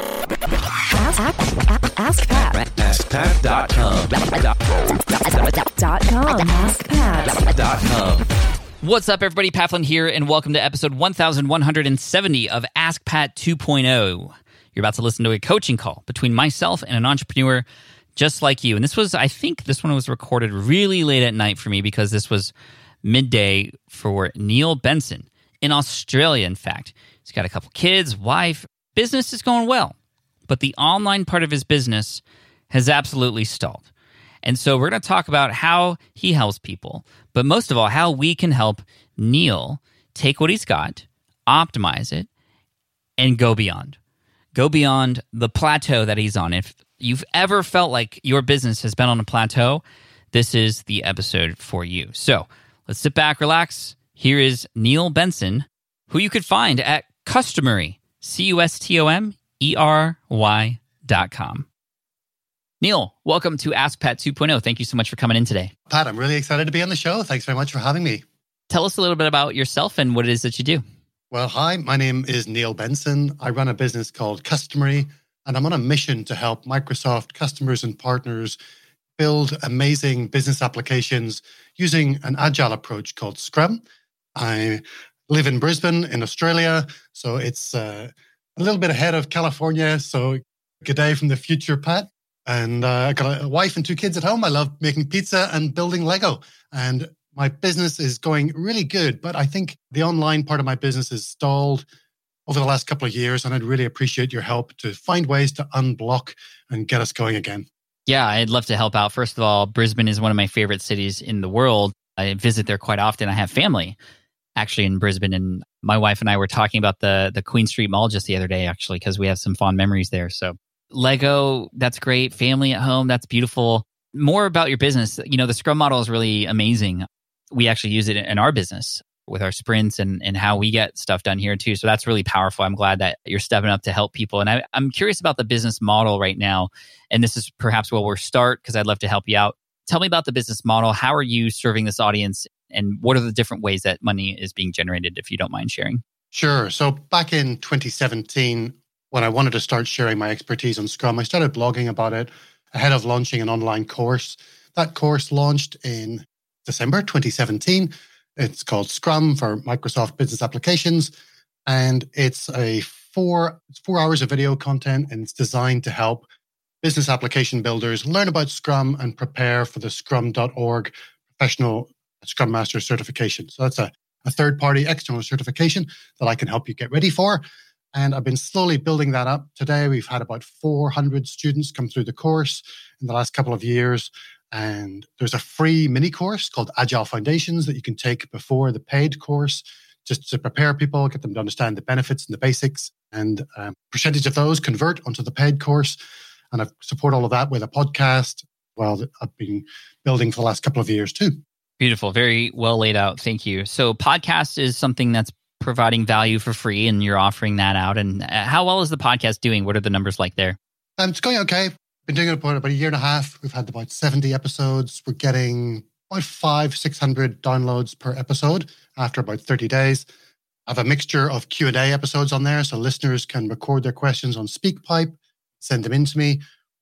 Ask, ask, ask Pat. AskPat.com. Dot com. AskPat. What's up, everybody? Pat Flynn here, and welcome to episode 1170 of Ask Pat 2.0. You're about to listen to a coaching call between myself and an entrepreneur just like you. And this was, I think, this one was recorded really late at night for me because this was midday for Neil Benson in Australia, in fact. He's got a couple kids, wife, business is going well, but the online part of his business has absolutely stalled. And so we're going to talk about how he helps people, but most of all, how we can help Neil take what he's got, optimize it, and go beyond. Go beyond the plateau that he's on. If you've ever felt like your business has been on a plateau, this is the episode for you. So let's sit back, relax. Here is Neil Benson, who you could find at Customery, C U S T O M E R Y dot com. Neil, welcome to Ask Pat 2.0. Thank you so much for coming in today. Pat, I'm really excited to be on the show. Thanks very much for having me. Tell us a little bit about yourself and what it is that you do. Well, hi, my name is Neil Benson. I run a business called Customery, and I'm on a mission to help Microsoft customers and partners build amazing business applications using an agile approach called Scrum. I live in Brisbane in Australia, so it's uh, a little bit ahead of California. So, good day from the future, Pat. And uh, I got a wife and two kids at home. I love making pizza and building Lego. And my business is going really good, but I think the online part of my business is stalled over the last couple of years. And I'd really appreciate your help to find ways to unblock and get us going again. Yeah, I'd love to help out. First of all, Brisbane is one of my favorite cities in the world. I visit there quite often. I have family actually in Brisbane, and my wife and I were talking about the the Queen Street Mall just the other day, actually, because we have some fond memories there. So Lego, that's great. Family at home, that's beautiful. More about your business. You know, the Scrum model is really amazing. We actually use it in our business with our sprints and, and how we get stuff done here too. So that's really powerful. I'm glad that you're stepping up to help people. And I, I'm curious about the business model right now. And this is perhaps where we'll start because I'd love to help you out. Tell me about the business model. How are you serving this audience? And what are the different ways that money is being generated, if you don't mind sharing? Sure. So, back in 2017, when I wanted to start sharing my expertise on Scrum, I started blogging about it ahead of launching an online course. That course launched in December 2017. It's called Scrum for Microsoft Business Applications, and it's a four it's four hours of video content, and it's designed to help business application builders learn about Scrum and prepare for the Scrum.org professional Scrum Master certification. So that's a, a third party external certification that I can help you get ready for. And I've been slowly building that up. Today, we've had about 400 students come through the course in the last couple of years. And there's a free mini course called Agile Foundations that you can take before the paid course just to prepare people, get them to understand the benefits and the basics. And um, percentage of those convert onto the paid course. And I support all of that with a podcast, well, I've been building for the last couple of years too. Beautiful. Very well laid out. Thank you. So, podcast is something that's providing value for free and you're offering that out. And uh, how well is the podcast doing? What are the numbers like there? Um, it's going okay. Been doing it for about a year and a half. We've had about 70 episodes. We're getting about five, 600 downloads per episode after about 30 days. I have a mixture of Q&A episodes on there. So listeners can record their questions on SpeakPipe, send them in to me,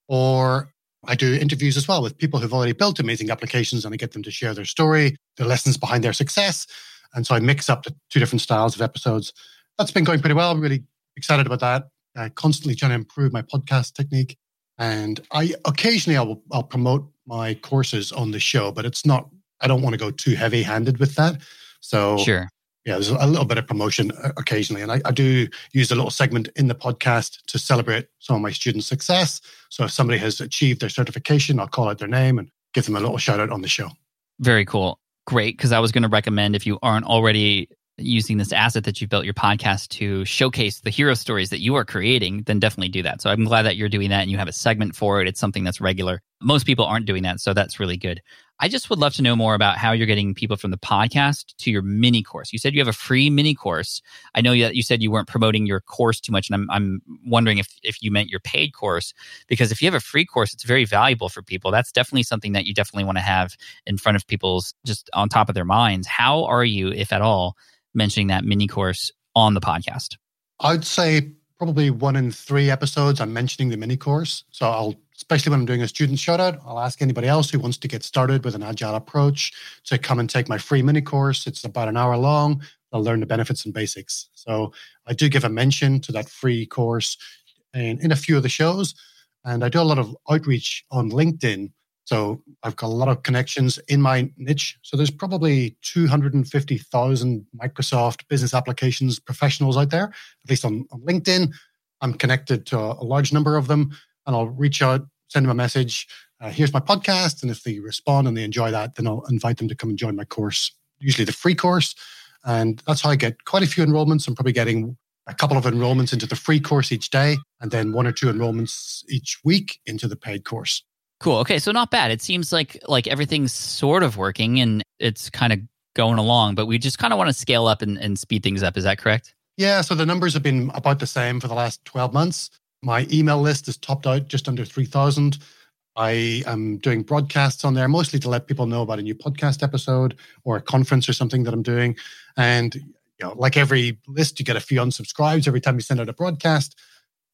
or I do interviews as well with people who've already built amazing applications and I get them to share their story, the lessons behind their success. And so I mix up the two different styles of episodes. That's been going pretty well. I'm really excited about that. I constantly trying to improve my podcast technique. And I occasionally I will I'll promote my courses on the show, but it's not I don't want to go too heavy handed with that. So Sure. Yeah, there's a little bit of promotion uh, occasionally. And I, I do use a little segment in the podcast to celebrate some of my students' success. So if somebody has achieved their certification, I'll call out their name and give them a little shout out on the show. Very cool. Great. Because I was going to recommend if you aren't already using this asset that you've built your podcast to showcase the hero stories that you are creating, then definitely do that. So I'm glad that you're doing that and you have a segment for it. It's something that's regular. Most people aren't doing that. So that's really good. I just would love to know more about how you're getting people from the podcast to your mini course. You said you have a free mini course. I know that you said you weren't promoting your course too much, and I'm, I'm wondering if, if you meant your paid course, because if you have a free course, it's very valuable for people. That's definitely something that you definitely want to have in front of people's just on top of their minds. How are you, if at all, mentioning that mini course on the podcast? I'd say probably one in three episodes, I'm mentioning the mini course. So I'll, especially when I'm doing a student shout out, I'll ask anybody else who wants to get started with an agile approach to come and take my free mini course. It's about an hour long. They'll learn the benefits and basics. So I do give a mention to that free course in, in a few of the shows. And I do a lot of outreach on LinkedIn. So I've got a lot of connections in my niche. So there's probably 250,000 Microsoft business applications professionals out there, at least on, on LinkedIn. I'm connected to a, a, large number of them and I'll reach out, send them a message. Uh, here's my podcast. And if they respond and they enjoy that, then I'll invite them to come and join my course, usually the free course. And that's how I get quite a few enrollments. I'm probably getting a couple of enrollments into the free course each day, and then one or two enrollments each week into the paid course. Cool. Okay, so not bad. It seems like like everything's sort of working and it's kind of going along, but we just kind of want to scale up and, and speed things up. Is that correct? Yeah. So the numbers have been about the same for the last 12 months. My email list is topped out just under 3,000. I am doing broadcasts on there mostly to let people know about a new podcast episode or a conference or something that I'm doing. And you know, like every list, you get a few unsubscribes every time you send out a broadcast.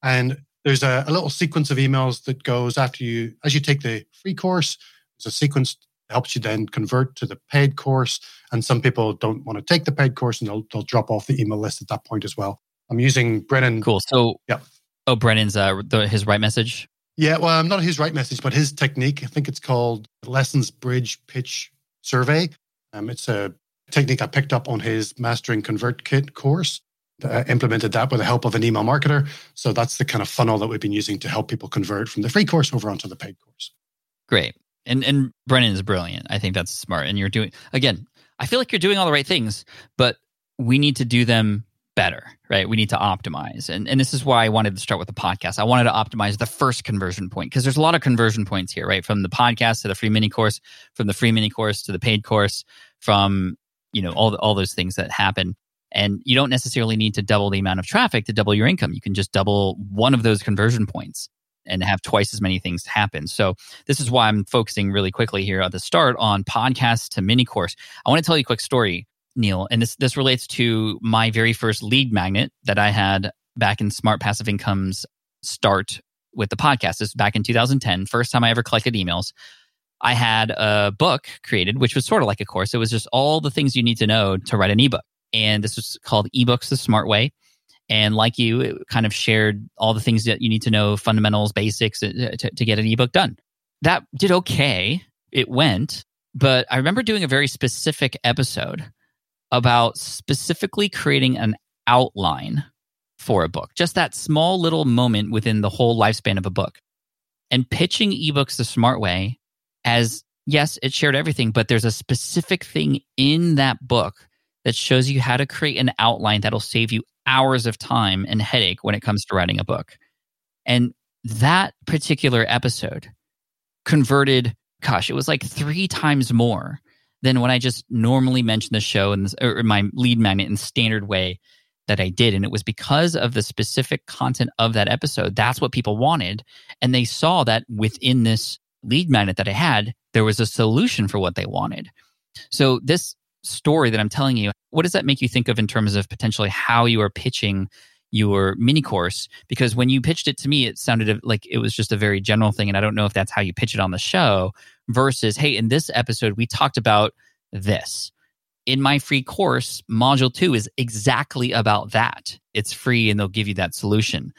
And there's a, a, little sequence of emails that goes after you, as you take the free course, there's a sequence that helps you then convert to the paid course. And some people don't want to take the paid course and they'll, they'll drop off the email list at that point as well. I'm using Brennan. Cool. So, yeah. Oh, Brennan's, uh, the, his right message? Yeah. Well, I'm not his RightMessage, but his technique. I think it's called Lessons Bridge Pitch Survey. Um, it's a technique I picked up on his Mastering ConvertKit course. I implemented that with the help of an email marketer. So that's the kind of funnel that we've been using to help people convert from the free course over onto the paid course. Great. And and Brennan is brilliant. I think that's smart. And you're doing again, I feel like you're doing all the right things, but we need to do them better, right? We need to optimize. And and this is why I wanted to start with the podcast. I wanted to optimize the first conversion point because there's a lot of conversion points here, right? From the podcast to the free mini course, from the free mini course to the paid course, from you know all all those things that happen and you don't necessarily need to double the amount of traffic to double your income you can just double one of those conversion points and have twice as many things happen so this is why i'm focusing really quickly here at the start on podcast to mini course i want to tell you a quick story neil and this this relates to my very first lead magnet that i had back in smart passive income's start with the podcast this is back in 2010 first time i ever collected emails I had a book created, which was sort of like a course. It was just all the things you need to know to write an ebook. And this was called eBooks the Smart Way. And like you, it kind of shared all the things that you need to know, fundamentals, basics uh, to, to get an ebook done. That did okay. It went. But I remember doing a very specific episode about specifically creating an outline for a book, just that small little moment within the whole lifespan of a book. And pitching ebooks the smart way as yes, it shared everything, but there's a specific thing in that book that shows you how to create an outline that'll save you hours of time and headache when it comes to writing a book. And that particular episode converted, gosh, it was like three times more than when I just normally mention the show or my lead magnet in standard way that I did. And it was because of the specific content of that episode. That's what people wanted. And they saw that within this lead magnet that I had, there was a solution for what they wanted. So this story that I'm telling you, what does that make you think of in terms of potentially how you are pitching your mini course? Because when you pitched it to me, it sounded like it was just a very general thing. And I don't know if that's how you pitch it on the show versus, hey, in this episode, we talked about this. In my free course, module two is exactly about that. It's free and they'll give you that solution.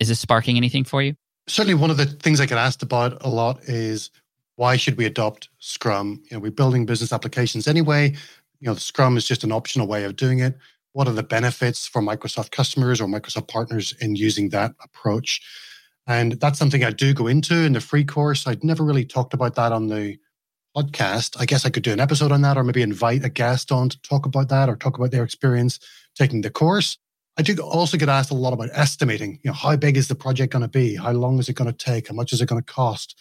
Is this sparking anything for you? certainly one of the things I get asked about a lot is why should we adopt Scrum? You know, we're building business applications anyway. You know, Scrum is just an optional way of doing it. What are the benefits for Microsoft customers or Microsoft partners in using that approach? And that's something I do go into in the free course. I'd never really talked about that on the podcast. I guess I could do an episode on that or maybe invite a guest on to talk about that or talk about their experience taking the course. I do also get asked a lot about estimating. You know, how big is the project going to be? How long is it going to take? How much is it going to cost?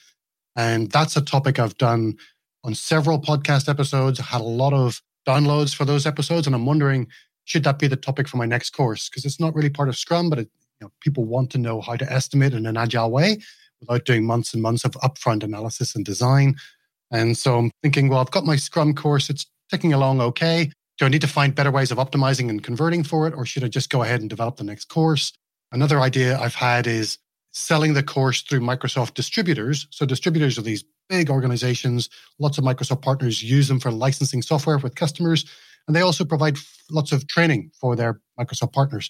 And that's a topic I've done on several podcast episodes. Had a lot of downloads for those episodes, and I'm wondering should that be the topic for my next course? Because it's not really part of Scrum, but it, you know, people want to know how to estimate in an agile way without doing months and months of upfront analysis and design. And so I'm thinking, well, I've got my Scrum course; it's ticking along okay do I need to find better ways of optimizing and converting for it, or should I just go ahead and develop the next course? Another idea I've had is selling the course through Microsoft distributors. So distributors are these big organizations. Lots of Microsoft partners use them for licensing software with customers. And they also provide lots of training for their Microsoft partners.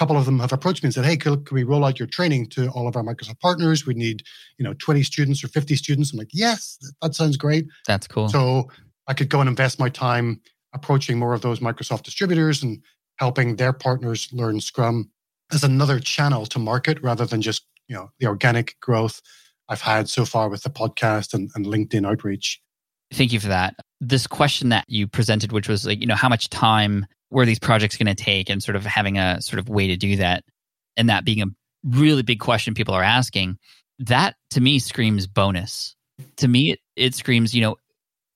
A couple of them have approached me and said, "Hey, could, could we roll out your training to all of our Microsoft partners? We need, you know, 20 students or 50 students." I'm like, "Yes, that sounds great." That's cool. So I could go and invest my time approaching more of those Microsoft distributors and helping their partners learn Scrum as another channel to market rather than just, you know, the organic growth I've had so far with the podcast and, and LinkedIn outreach. Thank you for that. This question that you presented, which was like, you know, how much time were these projects going to take and sort of having a sort of way to do that and that being a really big question people are asking, that to me screams bonus. To me, it, it screams, you know,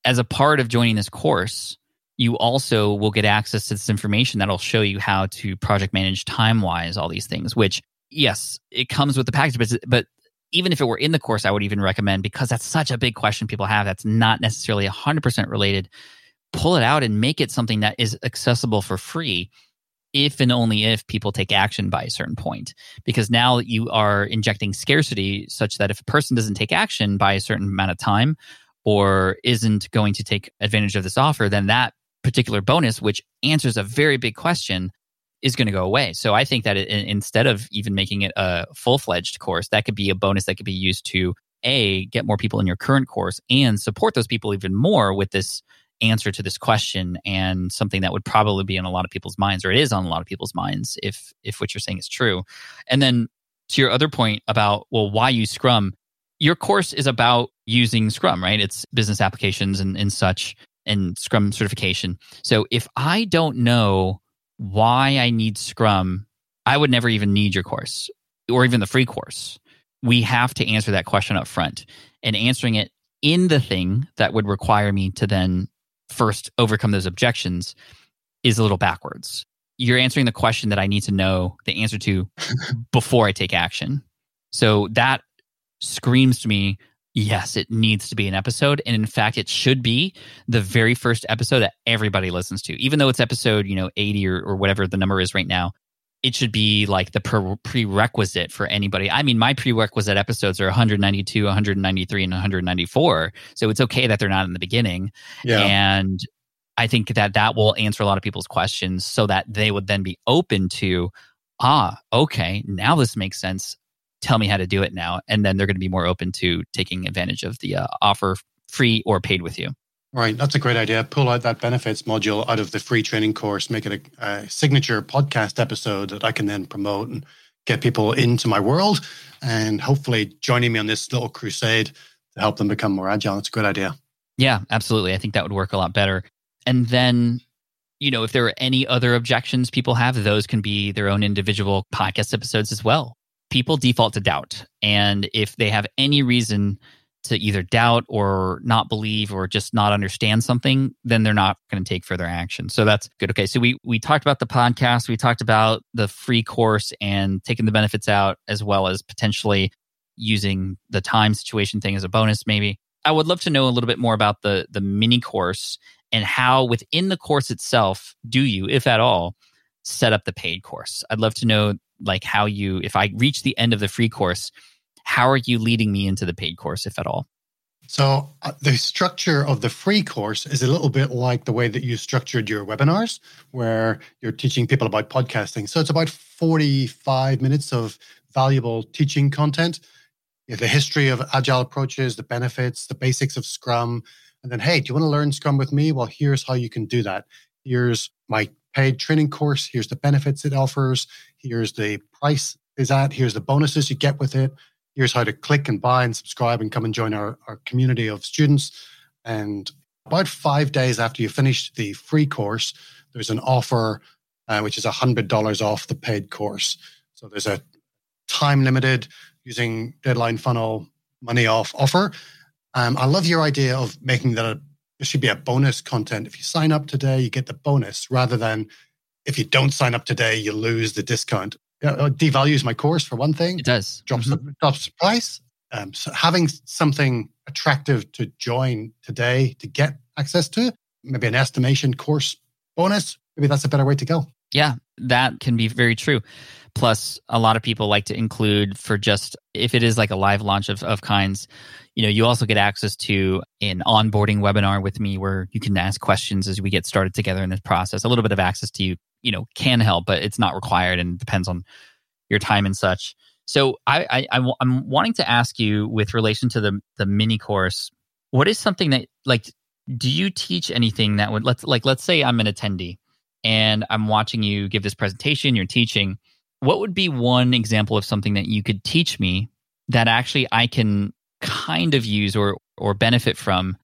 as a part of joining this course, you also will get access to this information that'll show you how to project manage time wise, all these things, which, yes, it comes with the package, but, but even if it were in the course, I would even recommend because that's such a big question people have that's not necessarily 100% related. Pull it out and make it something that is accessible for free if and only if people take action by a certain point. Because now you are injecting scarcity such that if a person doesn't take action by a certain amount of time or isn't going to take advantage of this offer, then that particular bonus, which answers a very big question, is going to go away. So I think that it, instead of even making it a full fledged course, that could be a bonus that could be used to a get more people in your current course and support those people even more with this answer to this question and something that would probably be in a lot of people's minds or it is on a lot of people's minds if if what you're saying is true. And then to your other point about well why use scrum? Your course is about using scrum right? It's business applications and, and such and scrum certification. So if i don't know why I need Scrum, I would never even need your course or even the free course. We have to answer that question up front. And answering it in the thing that would require me to then first overcome those objections is a little backwards. You're answering the question that I need to know the answer to before I take action. So that screams to me yes, it needs to be an episode. And in fact, it should be the very first episode that everybody listens to. Even though it's episode, you know, 80 or, or whatever the number is right now, it should be like the pre- prerequisite for anybody. I mean, my prerequisite episodes are 192, 193, and 194. So it's okay that they're not in the beginning. Yeah. And I think that that will answer a lot of people's questions so that they would then be open to, ah, okay, now this makes sense tell me how to do it now and then they're going to be more open to taking advantage of the uh, offer free or paid with you right that's a great idea. Pull out that benefits module out of the free training course make it a, a signature podcast episode that i can then promote and get people into my world and hopefully joining me on this little crusade to help them become more agile. It's a good idea. Yeah absolutely. I think that would work a lot better. And then you know if there are any other objections people have those can be their own individual podcast episodes as well. People default to doubt. And if they have any reason to either doubt or not believe or just not understand something, then they're not going to take further action. So that's good. Okay. So we, we talked about the podcast, we talked about the free course and taking the benefits out, as well as potentially using the time situation thing as a bonus, maybe. I would love to know a little bit more about the the mini course and how within the course itself do you, if at all, set up the paid course. I'd love to know like how you if i reach the end of the free course how are you leading me into the paid course if at all so uh, the structure of the free course is a little bit like the way that you structured your webinars where you're teaching people about podcasting so it's about 45 minutes of valuable teaching content the history of agile approaches the benefits the basics of scrum and then hey do you want to learn scrum with me well here's how you can do that here's my paid training course. Here's the benefits it offers. Here's the price is at. Here's the bonuses you get with it. Here's how to click and buy and subscribe and come and join our, our community of students. And about five days after you finish the free course, there's an offer uh, which is $100 off the paid course. So there's a time limited using deadline funnel money off offer. Um, I love your idea of making that a there should be a bonus content. If you sign up today, you get the bonus rather than if you don't sign up today, you lose the discount. It devalues my course for one thing. It does. Drops, mm-hmm. the, drops the price. Um, so having something attractive to join today to get access to, maybe an estimation course bonus, maybe that's a better way to go. Yeah, that can be very true. Plus, a lot of people like to include for just if it is like a live launch of, of kinds, you know, you also get access to an onboarding webinar with me where you can ask questions as we get started together in this process. A little bit of access to you, you know, can help, but it's not required and depends on your time and such. So I, I, I I'm wanting to ask you with relation to the the mini course, what is something that like do you teach anything that would let's like let's say I'm an attendee and I'm watching you give this presentation, you're teaching. What would be one example of something that you could teach me that actually I can kind of use or or benefit from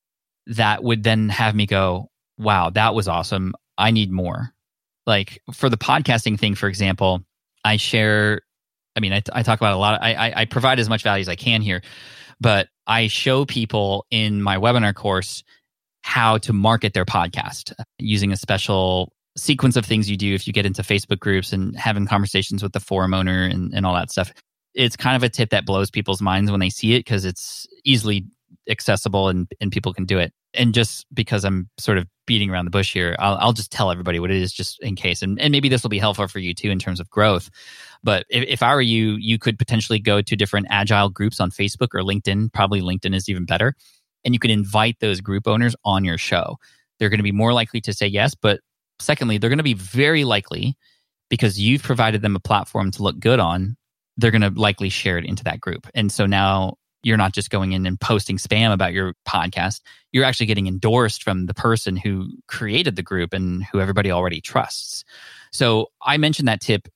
that would then have me go, wow, that was awesome. I need more. Like for the podcasting thing, for example, I share. I mean, I, I talk about a lot. Of, I, I I provide as much value as I can here, but I show people in my webinar course how to market their podcast using a special sequence of things you do if you get into Facebook groups and having conversations with the forum owner and, and all that stuff. It's kind of a tip that blows people's minds when they see it because it's easily accessible and, and people can do it. And just because I'm sort of beating around the bush here, I'll, I'll just tell everybody what it is just in case. And, and maybe this will be helpful for you too in terms of growth. But if, if I were you, you could potentially go to different agile groups on Facebook or LinkedIn. Probably LinkedIn is even better. And you can invite those group owners on your show. They're going to be more likely to say yes. But secondly, they're going to be very likely because you've provided them a platform to look good on, they're going to likely share it into that group. And so now you're not just going in and posting spam about your podcast. You're actually getting endorsed from the person who created the group and who everybody already trusts. So I mentioned that tip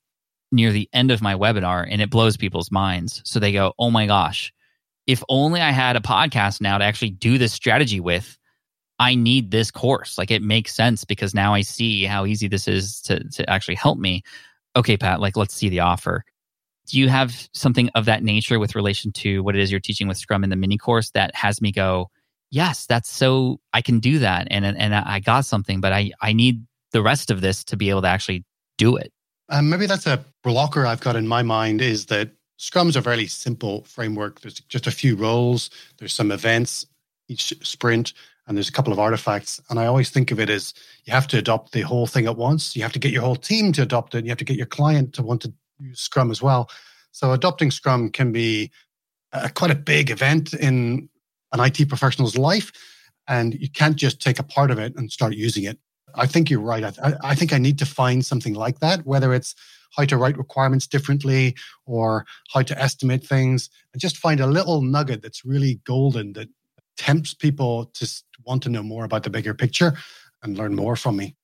near the end of my webinar and it blows people's minds. So they go, oh my gosh, if only I had a podcast now to actually do this strategy with, I need this course. Like it makes sense because now I see how easy this is to, to actually help me. Okay, Pat, like let's see the offer. Do you have something of that nature with relation to what it is you're teaching with Scrum in the mini course that has me go, yes, that's so I can do that and and I got something, but I I need the rest of this to be able to actually do it. Um, maybe that's a blocker I've got in my mind is that Scrum's a fairly simple framework. There's just a few roles, there's some events each sprint, and there's a couple of artifacts. And I always think of it as you have to adopt the whole thing at once. You have to get your whole team to adopt it. You have to get your client to want to use Scrum as well. So adopting Scrum can be a, quite a big event in an IT professional's life, and you can't just take a part of it and start using it. I think you're right. I, I think I need to find something like that, whether it's how to write requirements differently or how to estimate things, and just find a little nugget that's really golden that tempts people to want to know more about the bigger picture and learn more from me.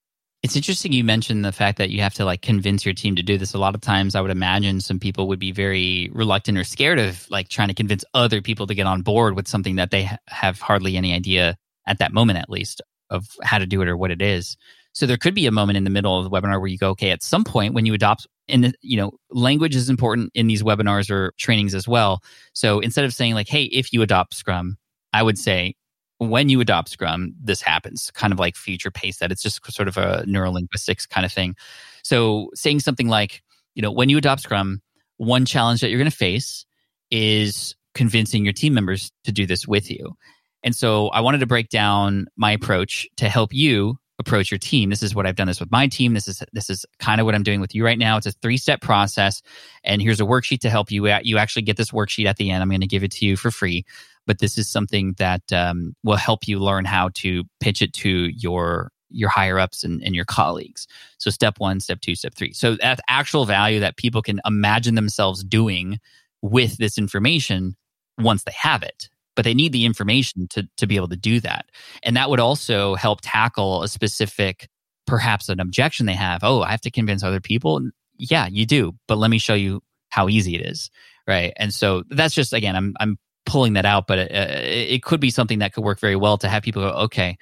It's interesting you mentioned the fact that you have to like convince your team to do this. A lot of times I would imagine some people would be very reluctant or scared of like trying to convince other people to get on board with something that they have hardly any idea at that moment at least of how to do it or what it is. So there could be a moment in the middle of the webinar where you go, okay, at some point when you adopt and you know language is important in these webinars or trainings as well. So instead of saying like, hey, if you adopt Scrum, I would say when you adopt Scrum, this happens, kind of like future pace that. It's just sort of a neurolinguistics kind of thing. So saying something like, you know, when you adopt Scrum, one challenge that you're going to face is convincing your team members to do this with you. And so I wanted to break down my approach to help you approach your team. This is what I've done this with my team. This is this is kind of what I'm doing with you right now. It's a three step process, and here's a worksheet to help you. You actually get this worksheet at the end. I'm going to give it to you for free but this is something that um, will help you learn how to pitch it to your your higher ups and, and your colleagues. So step one, step two, step three. So that's actual value that people can imagine themselves doing with this information once they have it. But they need the information to to be able to do that. And that would also help tackle a specific perhaps an objection they have. Oh, I have to convince other people. Yeah, you do. But let me show you how easy it is right and so that's just again i'm i'm pulling that out, but it, it could be something that could work very well to have people go, okay,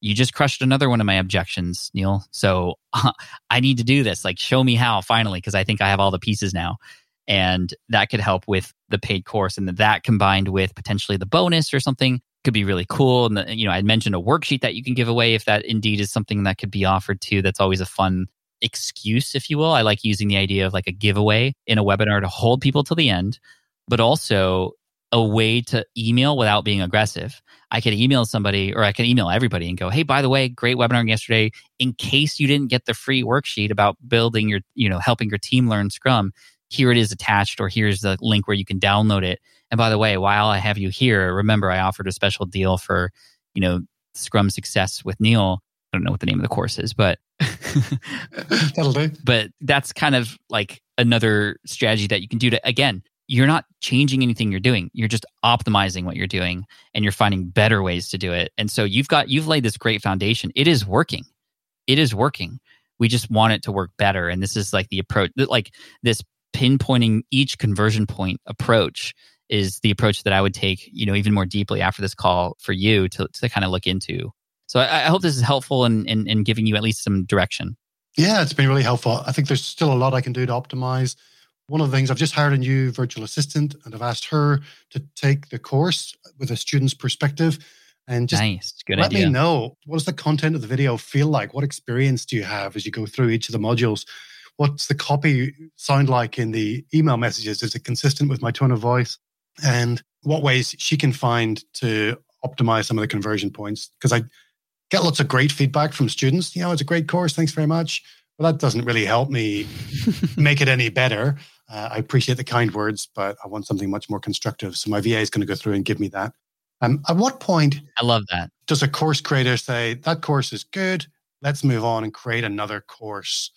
you just crushed another one of my objections, Neil. So uh, I need to do this. Like, show me how finally, because I think I have all the pieces now. And that could help with the paid course. And that combined with potentially the bonus or something could be really cool. And, the, you know, I mentioned a worksheet that you can give away if that indeed is something that could be offered too. That's always a fun excuse, if you will. I like using the idea of like a giveaway in a webinar to hold people till the end, but also a way to email without being aggressive. I could email somebody or I could email everybody and go, "Hey, by the way, great webinar yesterday. In case you didn't get the free worksheet about building your, you know, helping your team learn Scrum, here it is attached or here's the link where you can download it. And by the way, while I have you here, remember I offered a special deal for, you know, Scrum Success with Neil. I don't know what the name of the course is, but That'll do. but that's kind of like another strategy that you can do to again you're not changing anything you're doing. You're just optimizing what you're doing and you're finding better ways to do it. And so you've got you've laid this great foundation. It is working. It is working. We just want it to work better. And this is like the approach that like this pinpointing each conversion point approach is the approach that i would take you know even more deeply after this call for you to, to kind of look into. So I, I hope this is helpful in, in, in giving you at least some direction. Yeah, it's been really helpful. I think there's still a lot I can do to optimize. One of the things I've just hired a new virtual assistant and I've asked her to take the course with a student's perspective and just nice good let idea me know what does the content of the video feel like? What experience do you have as you go through each of the modules? What's the copy sound like in the email messages? Is it consistent with my tone of voice? And what ways she can find to optimize some of the conversion points? Because I get lots of great feedback from students. You know, it's a great course. Thanks very much. But that doesn't really help me make it any better. Uh, I appreciate the kind words, but I want something much more constructive. So my VA is going to go through and give me that. Um, at what point I love that. does a course creator say that course is good? Let's move on and create another course.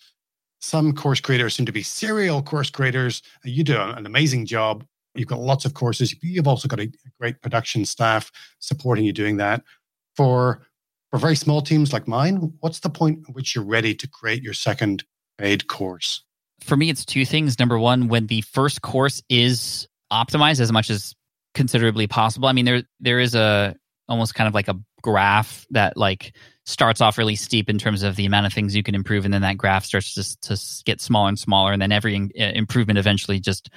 Some course creators seem to be serial course creators. You do an amazing job. You've got lots of courses. You've also got a great production staff supporting you doing that. For for very small teams like mine, what's the point at which you're ready to create your second paid course? For me, it's two things. Number one, when the first course is optimized as much as considerably possible. I mean, there there is a almost kind of like a graph that like starts off really steep in terms of the amount of things you can improve, and then that graph starts to to get smaller and smaller, and then every in- uh, improvement eventually just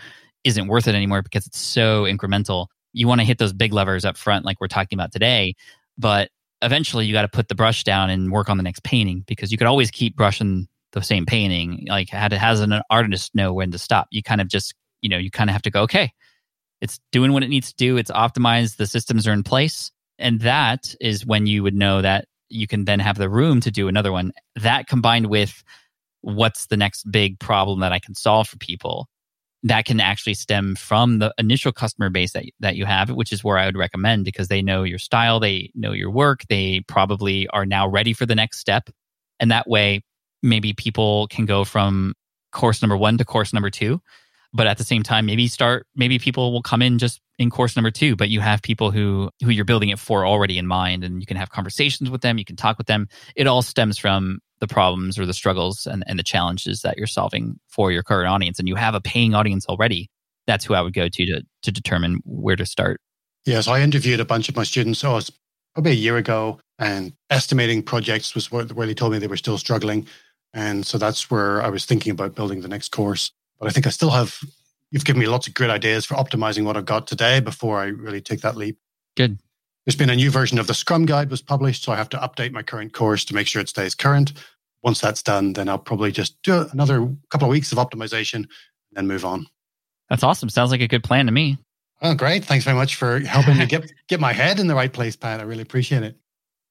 isn't worth it anymore because it's so incremental. You want to hit those big levers up front, like we're talking about today, but eventually you got to put the brush down and work on the next painting because you could always keep brushing the same painting. Like how to, has an artist know when to stop? You kind of just, you know, you kind of have to go, okay, it's doing what it needs to do. It's optimized. The systems are in place. And that is when you would know that you can then have the room to do another one. That combined with what's the next big problem that I can solve for people that can actually stem from the initial customer base that, that you have, which is where I would recommend because they know your style, they know your work, they probably are now ready for the next step. And that way, maybe people can go from course number one to course number two. But at the same time, maybe start, maybe people will come in just in course number two, but you have people who, who you're building it for already in mind and you can have conversations with them, you can talk with them. It all stems from the problems or the struggles and, and the challenges that you're solving for your current audience and you have a paying audience already that's who i would go to to, to determine where to start Yeah, so I interviewed a bunch of my students. Oh, probably a year ago, and estimating projects was where they told me they were still struggling, and so that's where I was thinking about building the next course. But I think I still have. You've given me lots of great ideas for optimizing what I've got today before I really take that leap. good There's been a new version of the Scrum Guide was published, so I have to update my current course to make sure it stays current. Once that's done, then I'll probably just do another couple of weeks of optimization and then move on. that's awesome sounds like a good plan to me Oh, great! Thanks very much for helping me get get my head in the right place, Pat. I really appreciate it.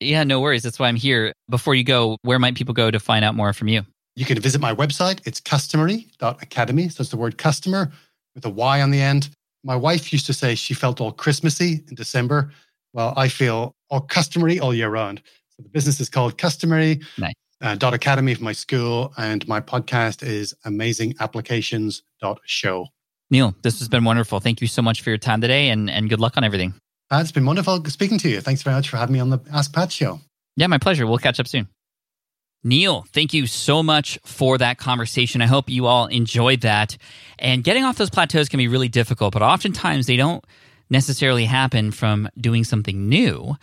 Yeah no worries that's why i'm here before you go where might people go to find out more from you You can visit my website. It's customery.academy. So it's the word customer with a Y on the end. My wife used to say she felt all Christmassy in December. Well, I feel all customary all year round. So the business is called Customery. Nice. Uh, dot academy for my school and my podcast is amazingapplications.show. neil this has been wonderful thank you so much for your time today and, and good luck on everything Pat, it's been wonderful speaking to you. Thanks very much for having me on the Ask Pat show. Yeah, my pleasure. We'll catch up soon. Neil, thank you so much for that conversation. I hope you all enjoyed that. And getting off those plateaus can be really difficult, but oftentimes they don't necessarily happen from doing something new.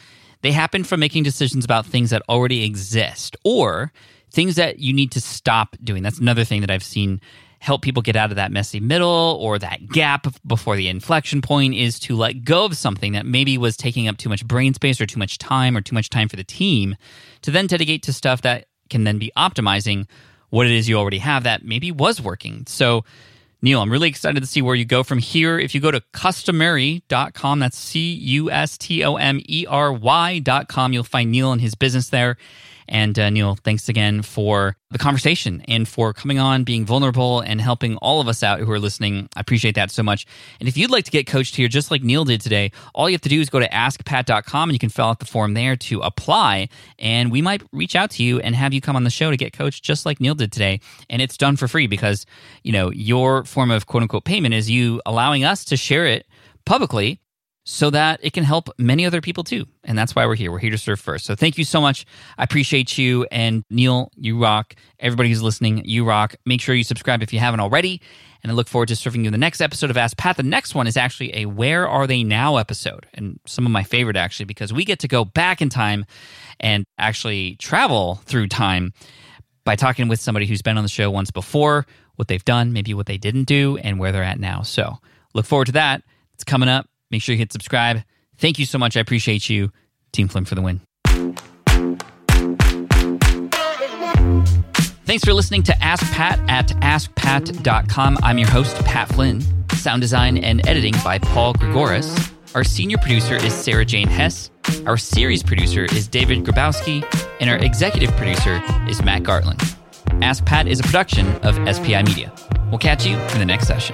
They happen from making decisions about things that already exist or things that you need to stop doing. That's another thing that I've seen help people get out of that messy middle or that gap before the inflection point is to let go of something that maybe was taking up too much brain space or too much time or too much time for the team to then dedicate to stuff that can then be optimizing what it is you already have that maybe was working. So Neil, I'm really excited to see where you go from here. If you go to customery.com, that's C U S T O M E R Y.com, you'll find Neil and his business there. And uh, Neil, thanks again for the conversation and for coming on, being vulnerable, and helping all of us out who are listening. I appreciate that so much. And if you'd like to get coached here, just like Neil did today, all you have to do is go to askpat.com and you can fill out the form there to apply. And we might reach out to you and have you come on the show to get coached, just like Neil did today. And it's done for free because, you know, your form of quote unquote payment is you allowing us to share it publicly so that it can help many other people too. And that's why we're here. We're here to serve first. So thank you so much. I appreciate you. And Neil, you rock. Everybody who's listening, you rock. Make sure you subscribe if you haven't already. And I look forward to serving you in the next episode of Ask Pat. The next one is actually a Where Are They Now episode. And some of my favorite, actually, because we get to go back in time and actually travel through time by talking with somebody who's been on the show once before, what they've done, maybe what they didn't do, and where they're at now. So look forward to that. It's coming up. Make sure you hit subscribe. Thank you so much. I appreciate you. Team Flynn for the win. Thanks for listening to Ask Pat at askpat.com. I'm your host, Pat Flynn. Sound design and editing by Paul Gregoris. Our senior producer is Sarah Jane Hess. Our series producer is David Grabowski. And our executive producer is Matt Gartland. Ask Pat is a production of SPI Media. We'll catch you in the next session.